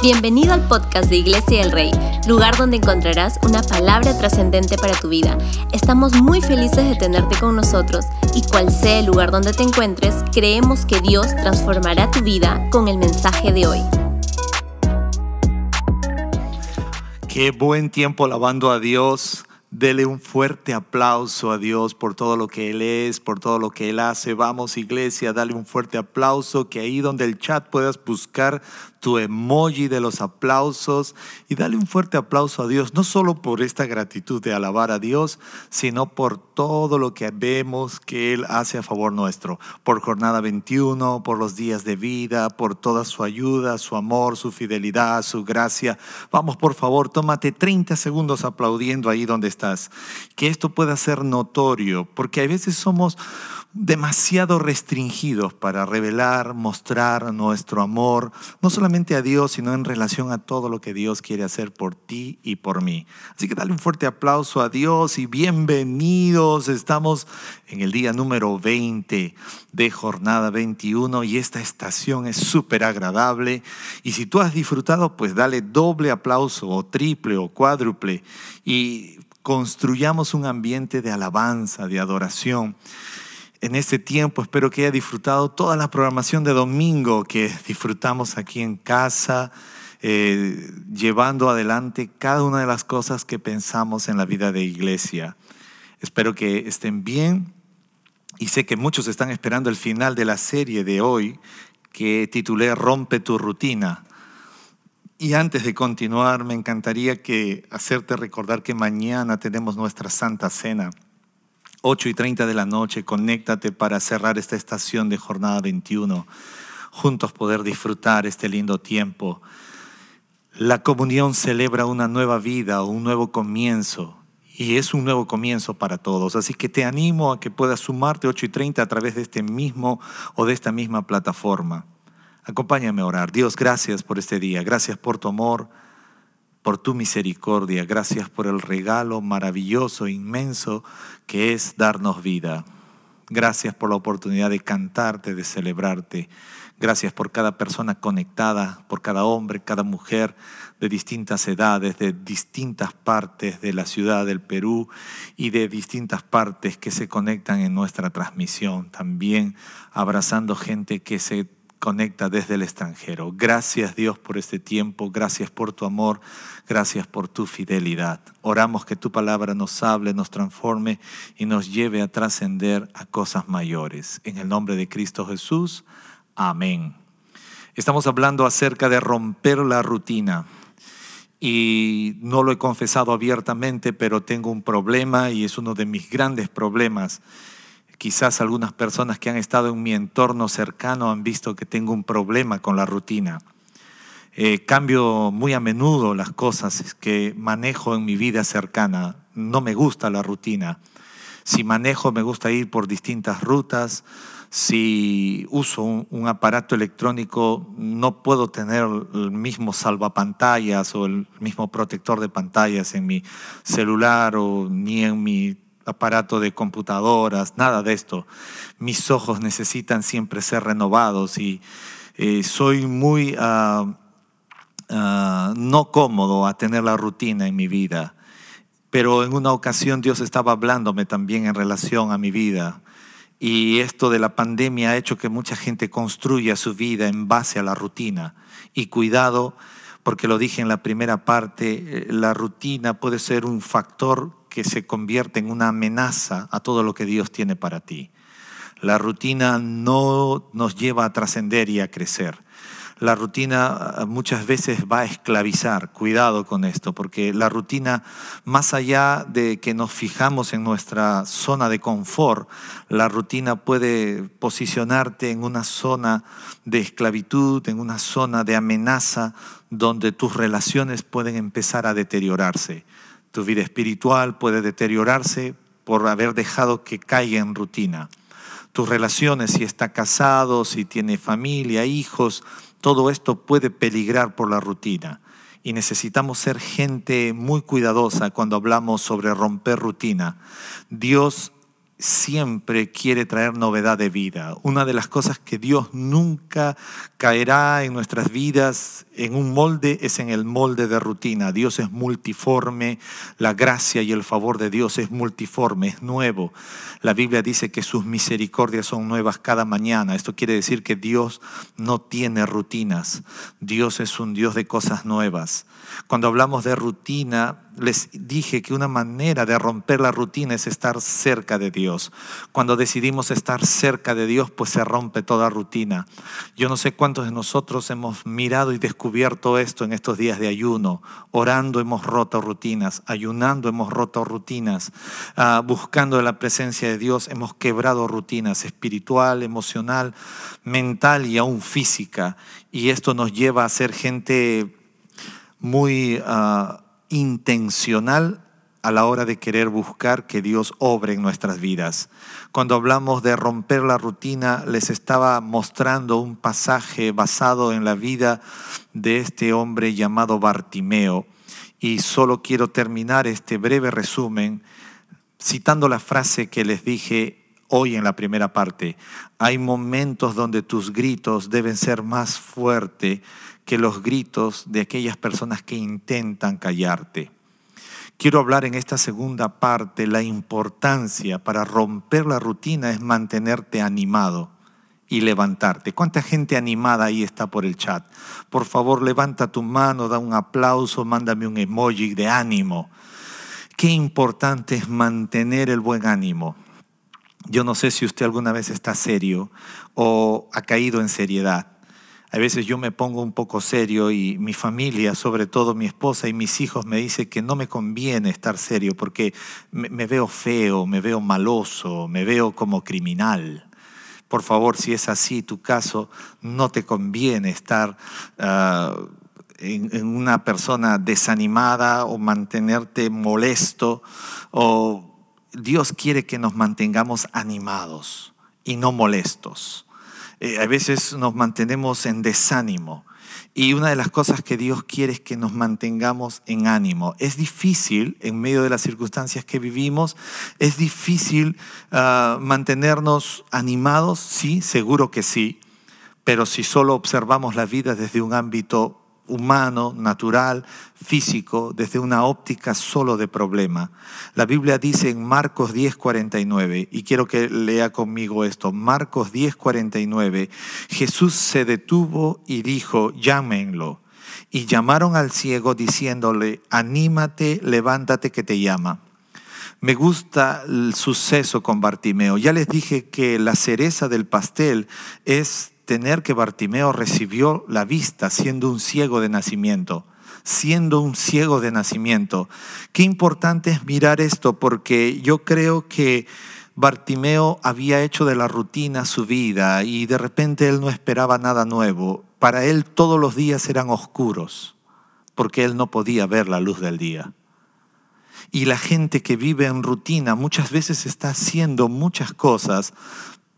Bienvenido al podcast de Iglesia del Rey, lugar donde encontrarás una palabra trascendente para tu vida. Estamos muy felices de tenerte con nosotros y cual sea el lugar donde te encuentres, creemos que Dios transformará tu vida con el mensaje de hoy. Qué buen tiempo alabando a Dios. Dele un fuerte aplauso a Dios por todo lo que Él es, por todo lo que Él hace. Vamos iglesia, dale un fuerte aplauso, que ahí donde el chat puedas buscar tu emoji de los aplausos y dale un fuerte aplauso a Dios, no solo por esta gratitud de alabar a Dios, sino por todo lo que vemos que Él hace a favor nuestro, por jornada 21, por los días de vida, por toda su ayuda, su amor, su fidelidad, su gracia. Vamos, por favor, tómate 30 segundos aplaudiendo ahí donde estás, que esto pueda ser notorio, porque a veces somos demasiado restringidos para revelar, mostrar nuestro amor, no solamente a Dios, sino en relación a todo lo que Dios quiere hacer por ti y por mí. Así que dale un fuerte aplauso a Dios y bienvenidos. Estamos en el día número 20 de jornada 21 y esta estación es súper agradable. Y si tú has disfrutado, pues dale doble aplauso o triple o cuádruple y construyamos un ambiente de alabanza, de adoración en este tiempo. Espero que haya disfrutado toda la programación de domingo que disfrutamos aquí en casa, eh, llevando adelante cada una de las cosas que pensamos en la vida de iglesia. Espero que estén bien y sé que muchos están esperando el final de la serie de hoy que titulé Rompe tu rutina. Y antes de continuar, me encantaría que hacerte recordar que mañana tenemos nuestra Santa Cena. 8 y 30 de la noche, conéctate para cerrar esta estación de jornada 21, juntos poder disfrutar este lindo tiempo. La comunión celebra una nueva vida, un nuevo comienzo, y es un nuevo comienzo para todos. Así que te animo a que puedas sumarte 8 y 30 a través de este mismo o de esta misma plataforma. Acompáñame a orar. Dios, gracias por este día, gracias por tu amor por tu misericordia, gracias por el regalo maravilloso, inmenso que es darnos vida. Gracias por la oportunidad de cantarte, de celebrarte. Gracias por cada persona conectada, por cada hombre, cada mujer de distintas edades, de distintas partes de la ciudad del Perú y de distintas partes que se conectan en nuestra transmisión. También abrazando gente que se conecta desde el extranjero. Gracias Dios por este tiempo, gracias por tu amor, gracias por tu fidelidad. Oramos que tu palabra nos hable, nos transforme y nos lleve a trascender a cosas mayores. En el nombre de Cristo Jesús, amén. Estamos hablando acerca de romper la rutina. Y no lo he confesado abiertamente, pero tengo un problema y es uno de mis grandes problemas Quizás algunas personas que han estado en mi entorno cercano han visto que tengo un problema con la rutina. Eh, cambio muy a menudo las cosas que manejo en mi vida cercana. No me gusta la rutina. Si manejo me gusta ir por distintas rutas. Si uso un, aparato electrónico no puedo tener el mismo salvapantallas o el mismo protector de pantallas en mi celular o ni en mi aparato de computadoras, nada de esto. Mis ojos necesitan siempre ser renovados y eh, soy muy ah, ah, no cómodo a tener la rutina en mi vida. Pero en una ocasión Dios estaba hablándome también en relación a mi vida. Y esto de la pandemia ha hecho que mucha gente construya su vida en base a la rutina. Y cuidado, porque lo dije en la primera parte, eh, la rutina puede ser un factor se convierte en una amenaza a todo lo que Dios tiene para ti. La rutina no nos lleva a trascender y a crecer. La rutina ah, muchas veces va a esclavizar. Cuidado con esto, porque la rutina, más allá de que nos fijamos en nuestra zona de confort, la rutina puede posicionarte en una zona de esclavitud, en una zona de amenaza, donde tus relaciones pueden empezar a deteriorarse. Tu vida espiritual puede deteriorarse por haber dejado que caiga en rutina. Tus relaciones, si está casado, si tiene familia, hijos, todo esto puede peligrar por la rutina. Y necesitamos ser gente muy cuidadosa cuando hablamos sobre romper rutina. Dios siempre quiere traer novedad de vida. Una de las cosas que Dios nunca caerá en nuestras vidas en un molde es en el molde de rutina. Dios es multiforme, la gracia y el favor de Dios es multiforme, es nuevo. La Biblia dice que sus misericordias son nuevas cada mañana. Esto quiere decir que Dios no tiene rutinas. Dios es un Dios de cosas nuevas. Cuando hablamos de rutina, les dije que una manera de romper la rutina es estar cerca de Dios. Cuando decidimos estar cerca de Dios, pues se rompe toda rutina. Yo no sé cuántos de nosotros hemos mirado y descubierto esto en estos días de ayuno. Orando hemos roto rutinas, ayunando hemos roto rutinas, uh, buscando la presencia de Dios hemos quebrado rutinas espiritual, emocional, mental y aún física. Y esto nos lleva a ser gente muy... Uh, intencional a la hora de querer buscar que Dios obre en nuestras vidas. Cuando hablamos de romper la rutina, les estaba mostrando un pasaje basado en la vida de este hombre llamado Bartimeo. Y solo quiero terminar este breve resumen citando la frase que les dije hoy en la primera parte. Hay momentos donde tus gritos deben ser más fuertes que los gritos de aquellas personas que intentan callarte. Quiero hablar en esta segunda parte la importancia para romper la rutina es mantenerte animado y levantarte. ¿Cuánta gente animada ahí está por el chat? Por favor, levanta tu mano, da un aplauso, mándame un emoji de ánimo. Qué importante es mantener el buen ánimo. Yo no sé si usted alguna vez está serio o ha caído en seriedad. A veces yo me pongo un poco serio y mi familia, sobre todo mi esposa y mis hijos, me dice que no me conviene estar serio porque me, veo feo, me veo maloso, me veo como criminal. Por favor, si es así tu caso, no te conviene estar ah, en, una persona desanimada o mantenerte molesto. O Dios quiere que nos mantengamos animados y no molestos. Eh, a veces nos mantenemos en desánimo. Y una de las cosas que Dios quiere es que nos mantengamos en ánimo. Es difícil en medio de las circunstancias que vivimos, es difícil ah, mantenernos animados, sí, seguro que sí, pero si solo observamos la vida desde un ámbito humano, natural, físico, desde una óptica solo de problema. La Biblia dice en Marcos 10:49, y quiero que lea conmigo esto, Marcos 10:49, Jesús se detuvo y dijo, llámenlo. Y llamaron al ciego diciéndole, anímate, levántate que te llama. Me gusta el suceso con Bartimeo. Ya les dije que la cereza del pastel es tener que Bartimeo recibió la vista siendo un ciego de nacimiento, siendo un ciego de nacimiento. Qué importante es mirar esto porque yo creo que Bartimeo había hecho de la rutina su vida y de repente él no esperaba nada nuevo. Para él todos los días eran oscuros porque él no podía ver la luz del día. Y la gente que vive en rutina muchas veces está haciendo muchas cosas,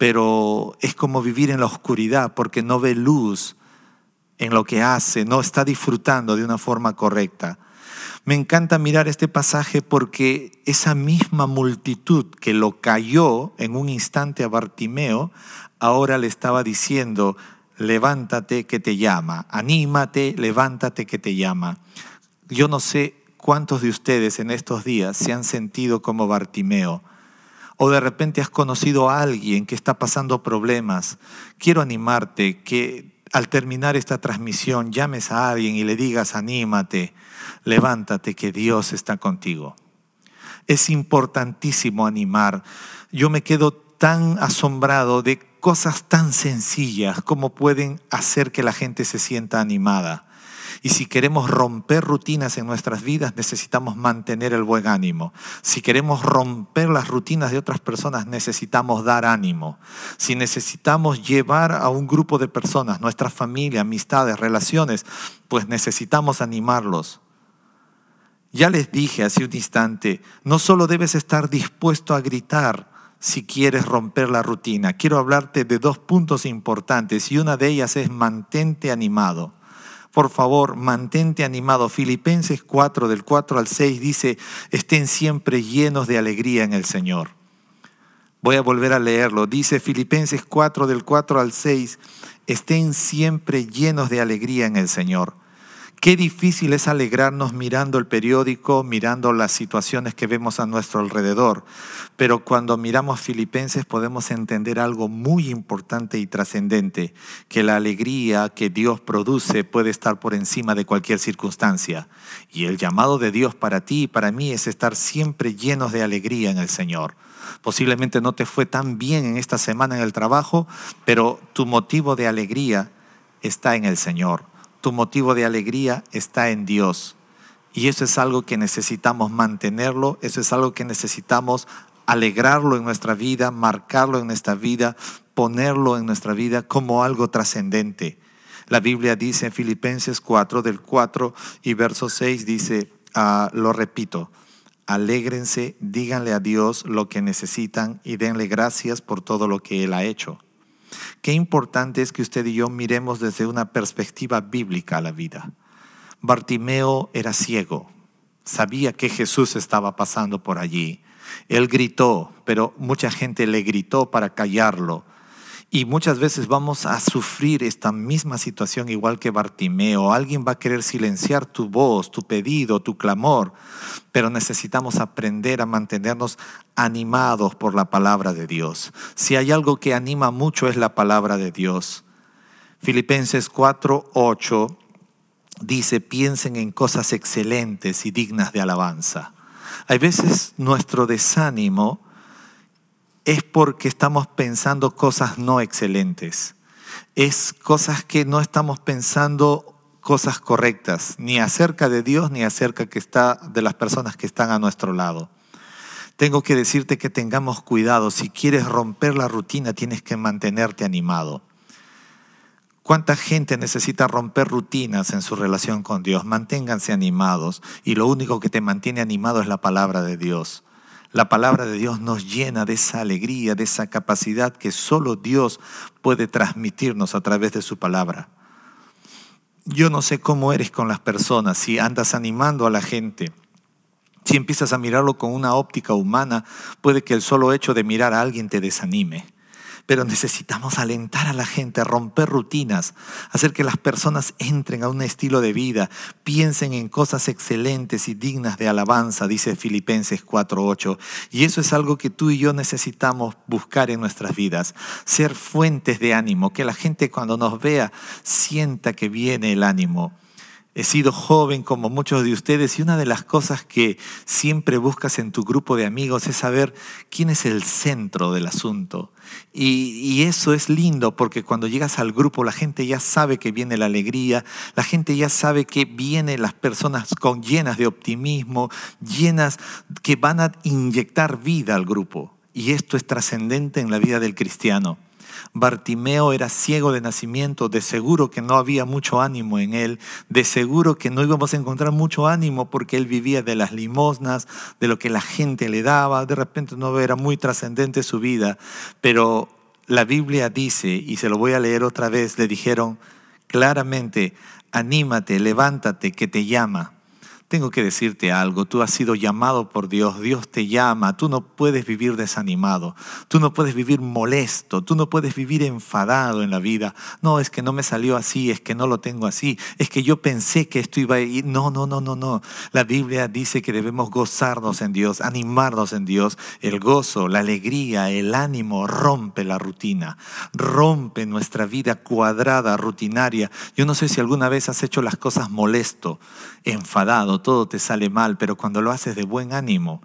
pero es como vivir en la oscuridad porque no ve luz en lo que hace, no está disfrutando de una forma correcta. Me encanta mirar este pasaje porque esa misma multitud que lo cayó en un instante a Bartimeo, ahora le estaba diciendo, levántate que te llama, anímate, levántate que te llama. Yo no sé cuántos de ustedes en estos días se han sentido como Bartimeo o de repente has conocido a alguien que está pasando problemas, quiero animarte que al terminar esta transmisión llames a alguien y le digas, anímate, levántate, que Dios está contigo. Es importantísimo animar. Yo me quedo tan asombrado de cosas tan sencillas como pueden hacer que la gente se sienta animada. Y si queremos romper rutinas en nuestras vidas, necesitamos mantener el buen ánimo. Si queremos romper las rutinas de otras personas, necesitamos dar ánimo. Si necesitamos llevar a un grupo de personas, nuestra familia, amistades, relaciones, pues necesitamos animarlos. Ya les dije hace un instante, no solo debes estar dispuesto a gritar si quieres romper la rutina. Quiero hablarte de dos puntos importantes y una de ellas es mantente animado. Por favor, mantente animado. Filipenses 4, del 4 al 6 dice, estén siempre llenos de alegría en el Señor. Voy a volver a leerlo. Dice Filipenses 4 del 4 al 6, estén siempre llenos de alegría en el Señor. Qué difícil es alegrarnos mirando el periódico, mirando las situaciones que vemos a nuestro alrededor. Pero cuando miramos Filipenses podemos entender algo muy importante y trascendente, que la alegría que Dios produce puede estar por encima de cualquier circunstancia. Y el llamado de Dios para ti y para mí es estar siempre llenos de alegría en el Señor. Posiblemente no te fue tan bien en esta semana en el trabajo, pero tu motivo de alegría está en el Señor tu motivo de alegría está en Dios. Y eso es algo que necesitamos mantenerlo, eso es algo que necesitamos alegrarlo en nuestra vida, marcarlo en nuestra vida, ponerlo en nuestra vida como algo trascendente. La Biblia dice en Filipenses 4, del 4 y verso 6, dice, ah, lo repito, alégrense, díganle a Dios lo que necesitan y denle gracias por todo lo que Él ha hecho. Qué importante es que usted y yo miremos desde una perspectiva bíblica la vida. Bartimeo era ciego, sabía que Jesús estaba pasando por allí. Él gritó, pero mucha gente le gritó para callarlo. Y muchas veces vamos a sufrir esta misma situación igual que Bartimeo. Alguien va a querer silenciar tu voz, tu pedido, tu clamor, pero necesitamos aprender a mantenernos animados por la palabra de Dios. Si hay algo que anima mucho es la palabra de Dios. Filipenses 4:8 dice, piensen en cosas excelentes y dignas de alabanza. Hay veces nuestro desánimo es porque estamos pensando cosas no excelentes. Es cosas que no estamos pensando cosas correctas, ni acerca de Dios ni acerca que está de las personas que están a nuestro lado. Tengo que decirte que tengamos cuidado. Si quieres romper la rutina, tienes que mantenerte animado. ¿Cuánta gente necesita romper rutinas en su relación con Dios? Manténganse animados y lo único que te mantiene animado es la palabra de Dios. La palabra de Dios nos llena de esa alegría, de esa capacidad que solo Dios puede transmitirnos a través de su palabra. Yo no sé cómo eres con las personas, si andas animando a la gente, si empiezas a mirarlo con una óptica humana, puede que el solo hecho de mirar a alguien te desanime pero necesitamos alentar a la gente a romper rutinas, hacer que las personas entren a un estilo de vida, piensen en cosas excelentes y dignas de alabanza, dice Filipenses 4.8. Y eso es algo que tú y yo necesitamos buscar en nuestras vidas, ser fuentes de ánimo, que la gente cuando nos vea sienta que viene el ánimo. He sido joven como muchos de ustedes y una de las cosas que siempre buscas en tu grupo de amigos es saber quién es el centro del asunto. Y, eso es lindo porque cuando llegas al grupo la gente ya sabe que viene la alegría, la gente ya sabe que vienen las personas con, llenas de optimismo, llenas que van a inyectar vida al grupo. Y esto es trascendente en la vida del cristiano. Bartimeo era ciego de nacimiento, de seguro que no había mucho ánimo en él, de seguro que no íbamos a encontrar mucho ánimo porque él vivía de las limosnas, de lo que la gente le daba, de repente no era muy trascendente su vida, pero la Biblia dice, y se lo voy a leer otra vez, le dijeron claramente, anímate, levántate, que te llama. Tengo que decirte algo, tú has sido llamado por Dios, Dios te llama, tú no puedes vivir desanimado, tú no puedes vivir molesto, tú no puedes vivir enfadado en la vida. No, es que no me salió así, es que no lo tengo así, es que yo pensé que esto iba a ir. No, no, no, no, no. La Biblia dice que debemos gozarnos en Dios, animarnos en Dios. El gozo, la alegría, el ánimo rompe la rutina, rompe nuestra vida cuadrada, rutinaria. Yo no sé si alguna vez has hecho las cosas molesto, enfadado todo te sale mal, pero cuando lo haces de buen ánimo,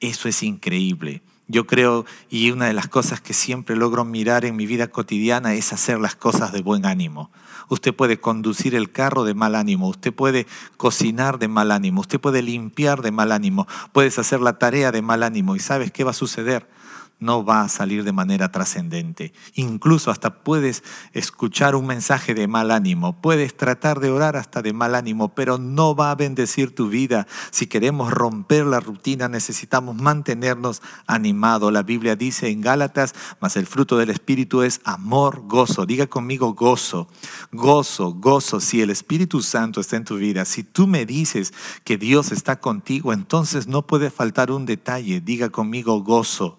eso es increíble. Yo creo, y una de las cosas que siempre logro mirar en mi vida cotidiana es hacer las cosas de buen ánimo. Usted puede conducir el carro de mal ánimo, usted puede cocinar de mal ánimo, usted puede limpiar de mal ánimo, puedes hacer la tarea de mal ánimo. ¿Y sabes qué va a suceder? No va a salir de manera trascendente. Incluso hasta puedes escuchar un mensaje de mal ánimo, puedes tratar de orar hasta de mal ánimo, pero no va a bendecir tu vida. Si queremos romper la rutina necesitamos mantenernos animados. La Biblia dice en Gálatas, mas el fruto del Espíritu es amor, gozo. Diga conmigo gozo, gozo, gozo. Si el Espíritu Santo está en tu vida, si tú me dices que Dios está contigo, entonces no puede faltar un detalle. Diga conmigo gozo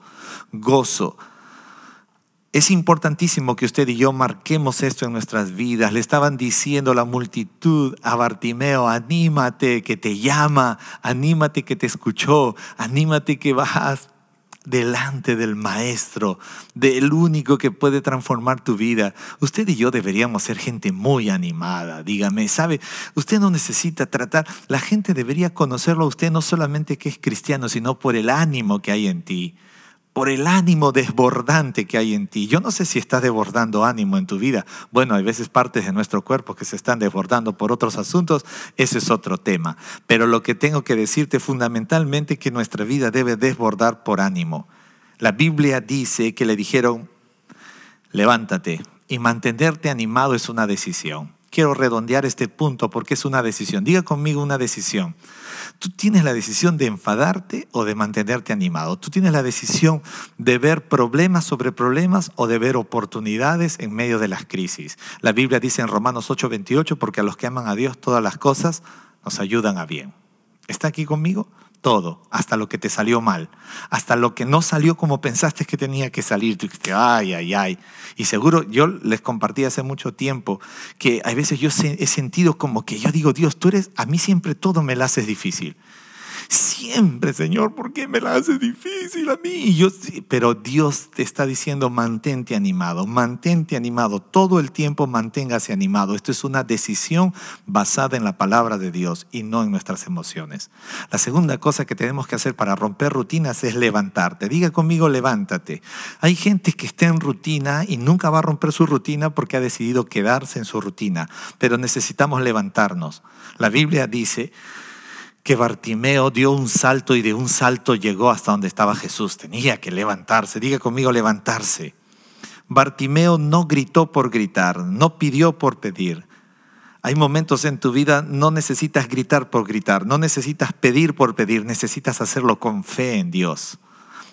gozo. Es importantísimo que usted y yo marquemos esto en nuestras vidas. Le estaban diciendo la multitud a Bartimeo, anímate que te llama, anímate que te escuchó, anímate que vas delante del Maestro, del único que puede transformar tu vida. Usted y yo deberíamos ser gente muy animada, dígame, ¿sabe? Usted no necesita tratar, la gente debería conocerlo a usted no solamente que es cristiano, sino por el ánimo que hay en ti por el ánimo desbordante que hay en ti. Yo no sé si estás desbordando ánimo en tu vida. Bueno, hay veces partes de nuestro cuerpo que se están desbordando por otros asuntos, ese es otro tema. Pero lo que tengo que decirte fundamentalmente es que nuestra vida debe desbordar por ánimo. La Biblia dice que le dijeron, levántate y mantenerte animado es una decisión. Quiero redondear este punto porque es una decisión. Diga conmigo una decisión. Tú tienes la decisión de enfadarte o de mantenerte animado. Tú tienes la decisión de ver problemas sobre problemas o de ver oportunidades en medio de las crisis. La Biblia dice en Romanos 8:28, porque a los que aman a Dios todas las cosas nos ayudan a bien. ¿Está aquí conmigo? Todo, hasta lo que te salió mal, hasta lo que no salió como pensaste que tenía que salir. Tú dijiste, ay, ay, ay. Y seguro yo les compartí hace mucho tiempo que a veces yo he sentido como que yo digo, Dios, tú eres, a mí siempre todo me lo haces difícil. Siempre, Señor, ¿por qué me la haces difícil a mí? pero Dios te está diciendo, mantente animado, mantente animado, todo el tiempo manténgase animado. Esto es una decisión basada en la palabra de Dios y no en nuestras emociones. La segunda cosa que tenemos que hacer para romper rutinas es levantarte. Diga conmigo, levántate. Hay gente que está en rutina y nunca va a romper su rutina porque ha decidido quedarse en su rutina, pero necesitamos levantarnos. La Biblia dice, que Bartimeo dio un salto y de un salto llegó hasta donde estaba Jesús. Tenía que levantarse. Diga conmigo, levantarse. Bartimeo no gritó por gritar, no pidió por pedir. Hay momentos en tu vida, no necesitas gritar por gritar, no necesitas pedir por pedir, necesitas hacerlo con fe en Dios.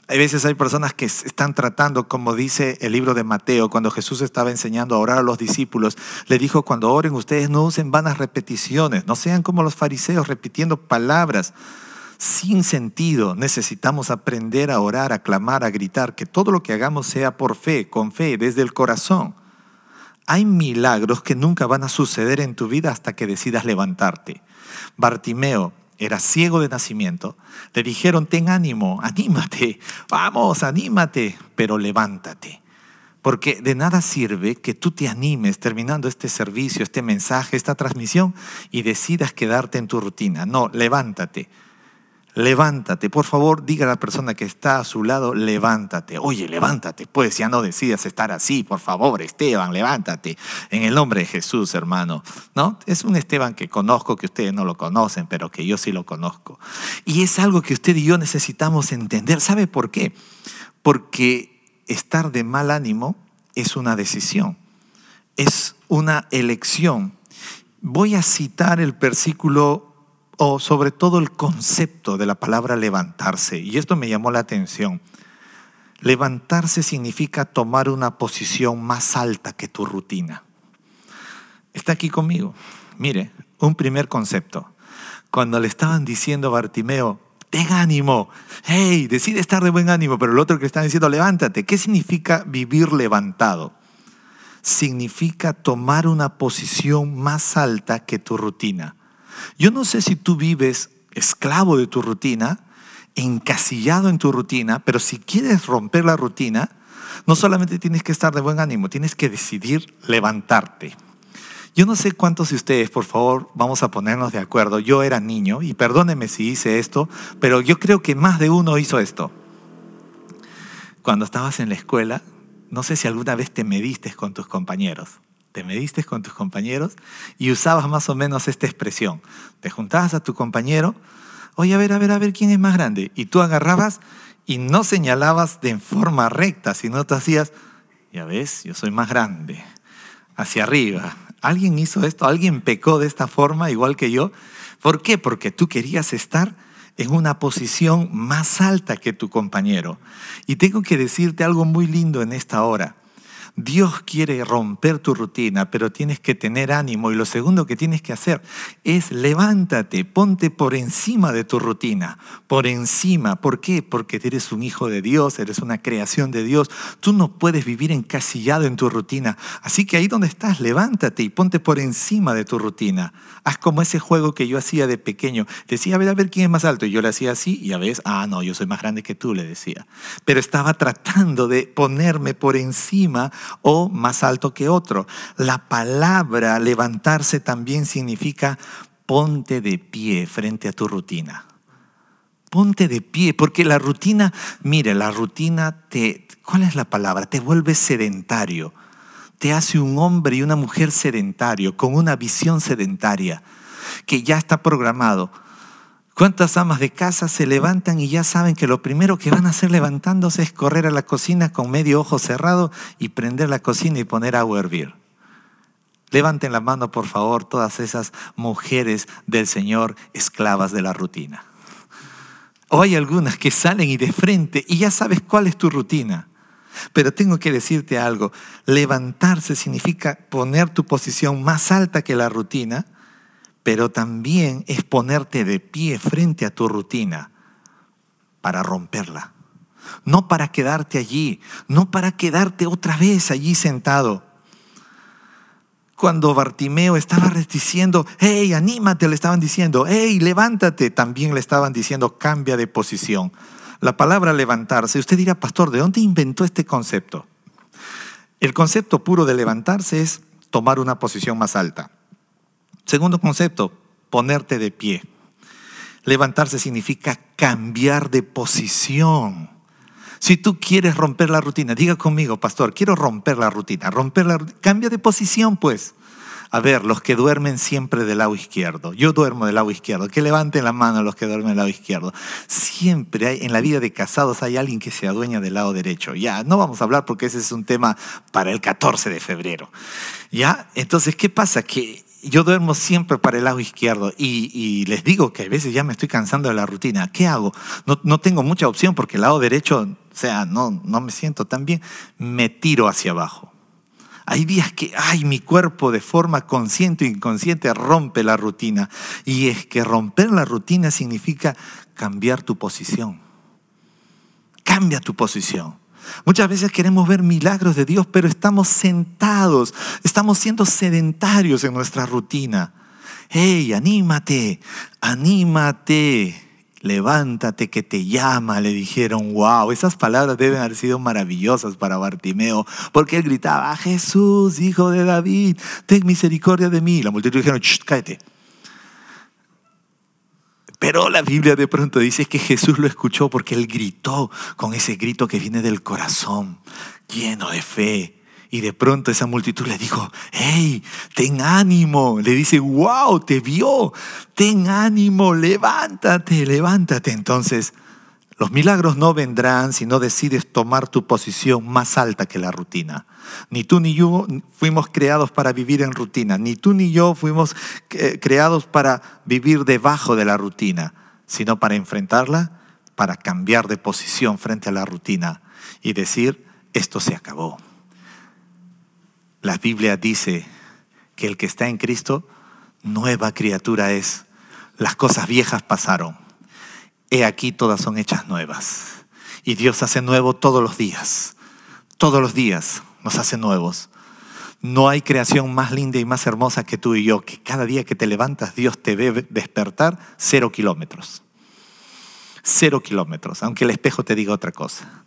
Hay veces hay personas que están tratando, como dice el libro de Mateo, cuando Jesús estaba enseñando a orar a los discípulos, le dijo, cuando oren ustedes no usen vanas repeticiones, no sean como los fariseos repitiendo palabras sin sentido. Necesitamos aprender a orar, a clamar, a gritar, que todo lo que hagamos sea por fe, con fe, desde el corazón. Hay milagros que nunca van a suceder en tu vida hasta que decidas levantarte. Bartimeo era ciego de nacimiento, le dijeron, ten ánimo, anímate, vamos, anímate, pero levántate. Porque de nada sirve que tú te animes terminando este servicio, este mensaje, esta transmisión y decidas quedarte en tu rutina. No, levántate levántate. Por favor, diga a la persona que está a su lado, levántate. Oye, levántate, pues ya no decidas estar así. Por favor, Esteban, levántate. En el nombre de Jesús, hermano. ¿No? Es un Esteban que conozco, que ustedes no lo conocen, pero que yo sí lo conozco. Y es algo que usted y yo necesitamos entender. ¿Sabe por qué? Porque estar de mal ánimo es una decisión, es una elección. Voy a citar el versículo o sobre todo el concepto de la palabra levantarse. Y esto me llamó la atención. Levantarse significa tomar una posición más alta que tu rutina. Está aquí conmigo. Mire, un primer concepto. Cuando le estaban diciendo a Bartimeo, ten ánimo, hey, decide estar de buen ánimo, pero el otro que está diciendo, levántate. ¿Qué significa vivir levantado? Significa tomar una posición más alta que tu rutina. Yo no sé si tú vives esclavo de tu rutina, encasillado en tu rutina, pero si quieres romper la rutina, no solamente tienes que estar de buen ánimo, tienes que decidir levantarte. Yo no sé cuántos de ustedes, por favor, vamos a ponernos de acuerdo. Yo era niño y perdóneme si hice esto, pero yo creo que más de uno hizo esto. Cuando estabas en la escuela, no sé si alguna vez te mediste con tus compañeros te mediste con tus compañeros y usabas más o menos esta expresión. Te juntabas a tu compañero, oye, a ver, a ver, a ver quién es más grande. Y tú agarrabas y no señalabas de forma recta, sino te hacías, ya ves, yo soy más grande, hacia arriba. ¿Alguien hizo esto? ¿Alguien pecó de esta forma igual que yo? ¿Por qué? Porque tú querías estar en una posición más alta que tu compañero. Y tengo que decirte algo muy lindo en esta hora. Dios quiere romper tu rutina, pero tienes que tener ánimo y lo segundo que tienes que hacer es levántate, ponte por encima de tu rutina, por encima. ¿Por qué? Porque eres un hijo de Dios, eres una creación de Dios. Tú no puedes vivir encasillado en tu rutina. Así que ahí donde estás, levántate y ponte por encima de tu rutina. Haz como ese juego que yo hacía de pequeño. Decía, a ver, a ver quién es más alto. Y yo le hacía así y a veces, ah, no, yo soy más grande que tú, le decía. Pero estaba tratando de ponerme por encima o más alto que otro. La palabra levantarse también significa ponte de pie frente a tu rutina. Ponte de pie, porque la rutina, mire, la rutina te, ¿cuál es la palabra? Te vuelve sedentario. Te hace un hombre y una mujer sedentario, con una visión sedentaria, que ya está programado ¿Cuántas amas de casa se levantan y ya saben que lo primero que van a hacer levantándose es correr a la cocina con medio ojo cerrado y prender la cocina y poner agua a hervir? Levanten la mano, por favor, todas esas mujeres del Señor esclavas de la rutina. O hay algunas que salen y de frente y ya sabes cuál es tu rutina. Pero tengo que decirte algo, levantarse significa poner tu posición más alta que la rutina pero también es ponerte de pie frente a tu rutina para romperla. No para quedarte allí, no para quedarte otra vez allí sentado. Cuando Bartimeo estaba diciendo, hey, anímate, le estaban diciendo, hey, levántate, también le estaban diciendo, cambia de posición. La palabra levantarse, usted dirá, pastor, ¿de dónde inventó este concepto? El concepto puro de levantarse es tomar una posición más alta. Segundo concepto, ponerte de pie. Levantarse significa cambiar de posición. Si tú quieres romper la rutina, diga conmigo, pastor, quiero romper la rutina, romper la cambia de posición pues. A ver, los que duermen siempre del lado izquierdo. Yo duermo del lado izquierdo. Que levanten la mano los que duermen del lado izquierdo. Siempre hay, en la vida de casados hay alguien que se adueña del lado derecho. Ya, no vamos a hablar porque ese es un tema para el 14 de febrero. Ya, entonces, ¿qué pasa? Que yo duermo siempre para el lado izquierdo y, les digo que a veces ya me estoy cansando de la rutina. ¿Qué hago? No, tengo mucha opción porque el lado derecho, o sea, no, no me siento tan bien. Me tiro hacia abajo. Hay días que, ay, mi cuerpo de forma consciente o inconsciente rompe la rutina. Y es que romper la rutina significa cambiar tu posición. Cambia tu posición. Muchas veces queremos ver milagros de Dios, pero estamos sentados, estamos siendo sedentarios en nuestra rutina. ¡Hey, anímate! ¡Anímate! Levántate que te llama, le dijeron. ¡Wow! Esas palabras deben haber sido maravillosas para Bartimeo, porque él gritaba: Jesús, hijo de David, ten misericordia de mí. La multitud dijeron: cállate! Pero la Biblia de pronto dice que Jesús lo escuchó porque él gritó con ese grito que viene del corazón, lleno de fe. Y de pronto esa multitud le dijo, hey, ten ánimo. Le dice, wow, te vio, ten ánimo, levántate, levántate. Entonces los milagros no vendrán si no decides tomar tu posición más alta que la rutina. Ni tú ni yo fuimos creados para vivir en rutina, ni tú ni yo fuimos eh, creados para vivir debajo de la rutina, sino para enfrentarla, para cambiar de posición frente a la rutina y decir, esto se acabó. La Biblia dice que el que está en Cristo, nueva criatura es. Las cosas viejas pasaron he aquí todas son hechas nuevas. Y Dios hace nuevo todos los días. Todos los días nos hace nuevos. No hay creación más linda y más hermosa que tú y yo, que cada día que te levantas Dios te ve despertar cero kilómetros. Cero kilómetros, aunque el espejo te diga otra cosa.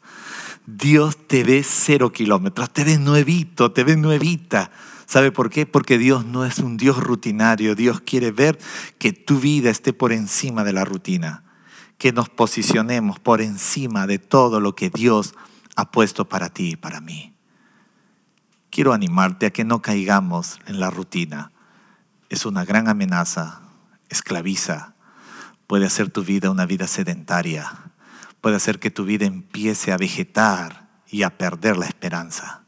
Dios te ve cero kilómetros, te ve nuevito, te ve nuevita. ¿Sabe por qué? Porque Dios no es un Dios rutinario. Dios quiere ver que tu vida esté por encima de la rutina que nos posicionemos por encima de todo lo que Dios ha puesto para ti y para mí. Quiero animarte a que no caigamos en la rutina. Es una gran amenaza, esclaviza, puede hacer tu vida una vida sedentaria, puede hacer que tu vida empiece a vegetar y a perder la esperanza.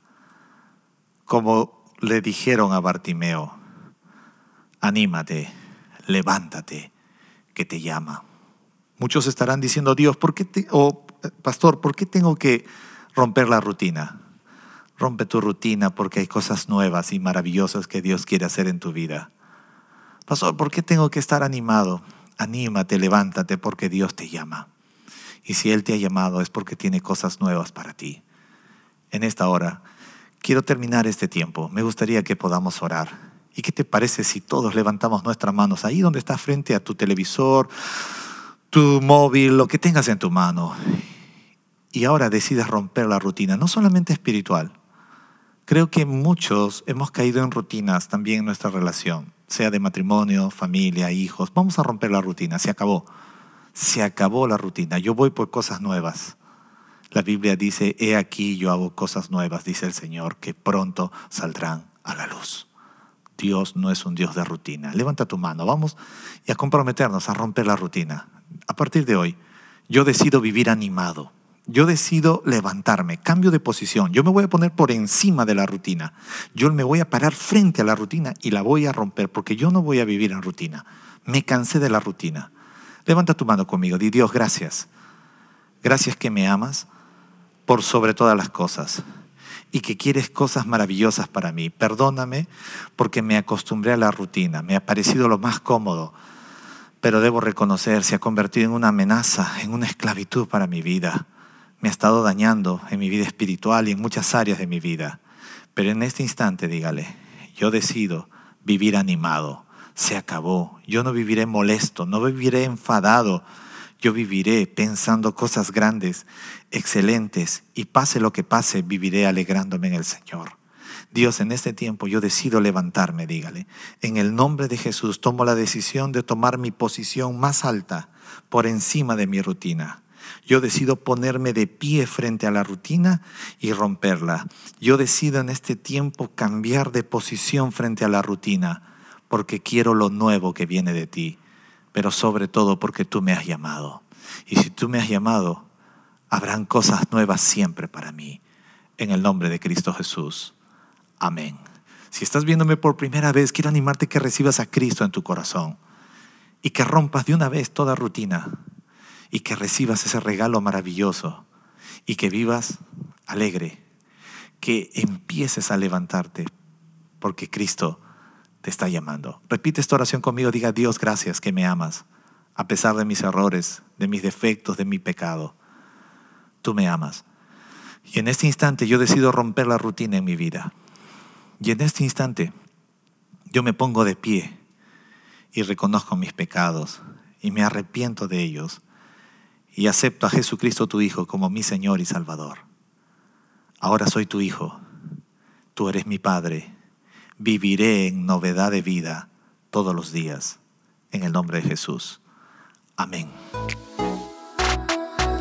Como le dijeron a Bartimeo, anímate, levántate, que te llama. Muchos estarán diciendo, Dios, ¿por qué te, o pastor, ¿por qué tengo que romper la rutina? Rompe tu rutina porque hay cosas nuevas y maravillosas que Dios quiere hacer en tu vida. Pastor, ¿por qué tengo que estar animado? Anímate, levántate porque Dios te llama. Y si Él te ha llamado es porque tiene cosas nuevas para ti. En esta hora, quiero terminar este tiempo. Me gustaría que podamos orar. ¿Y qué te parece si todos levantamos nuestras manos ahí donde estás frente a tu televisor, tu móvil, lo que tengas en tu mano? Y ahora decides romper la rutina, no solamente espiritual, Creo que muchos hemos caído en rutinas también en nuestra relación, sea de matrimonio, familia, hijos. Vamos a romper la rutina, se acabó. Se acabó la rutina. Yo voy por cosas nuevas. La Biblia dice, he aquí yo hago cosas nuevas, dice el Señor, que pronto saldrán a la luz. Dios no es un Dios de rutina. Levanta tu mano, vamos a comprometernos a romper la rutina. A partir de hoy, yo decido vivir animado yo decido levantarme, cambio de posición, yo me voy a poner por encima de la rutina, yo me voy a parar frente a la rutina y la voy a romper porque yo no voy a vivir en rutina. Me cansé de la rutina. Levanta tu mano conmigo, di Dios, gracias. Gracias que me amas por sobre todas las cosas y que quieres cosas maravillosas para mí. Perdóname porque me acostumbré a la rutina, me ha parecido lo más cómodo, pero debo reconocer, se ha convertido en una amenaza, en una esclavitud para mi vida me ha estado dañando en mi vida espiritual y en muchas áreas de mi vida. Pero en este instante, dígale, yo decido vivir animado. Se acabó. Yo no viviré molesto, no viviré enfadado. Yo viviré pensando cosas grandes, excelentes, y pase lo que pase, viviré alegrándome en el Señor. Dios, en este tiempo yo decido levantarme, dígale. En el nombre de Jesús tomo la decisión de tomar mi posición más alta por encima de mi rutina. Yo decido ponerme de pie frente a la rutina y romperla. Yo decido en este tiempo cambiar de posición frente a la rutina porque quiero lo nuevo que viene de ti, pero sobre todo porque tú me has llamado. Y si tú me has llamado, habrán cosas nuevas siempre para mí. En el nombre de Cristo Jesús. Amén. Si estás viéndome por primera vez, quiero animarte que recibas a Cristo en tu corazón y que rompas de una vez toda rutina y que recibas ese regalo maravilloso y que vivas alegre, que empieces a levantarte porque Cristo te está llamando. Repite esta oración conmigo, diga Dios gracias que me amas, a pesar de mis errores, de mis defectos, de mi pecado. Tú me amas. Y en este instante yo decido romper la rutina en mi vida. Y en este instante yo me pongo de pie y reconozco mis pecados y me arrepiento de ellos y acepto a Jesucristo tu Hijo como mi Señor y Salvador. Ahora soy tu Hijo, tú eres mi Padre, viviré en novedad de vida todos los días, en el nombre de Jesús. Amén.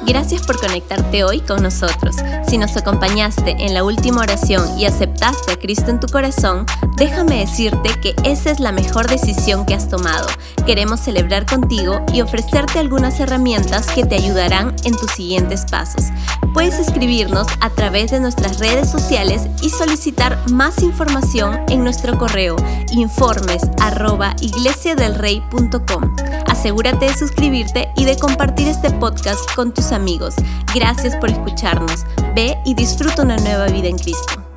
Gracias por conectarte hoy con nosotros. Si nos acompañaste en la última oración y aceptaste a Cristo en tu corazón, déjame decirte que esa es la mejor decisión que has tomado. Queremos celebrar contigo y ofrecerte algunas herramientas que te ayudarán en tus siguientes pasos. Puedes escribirnos a través de nuestras redes sociales y solicitar más información en nuestro correo informes Asegúrate de suscribirte y de compartir este podcast con tus amigos. Gracias por escucharnos. Ve y disfruta una nueva vida en Cristo.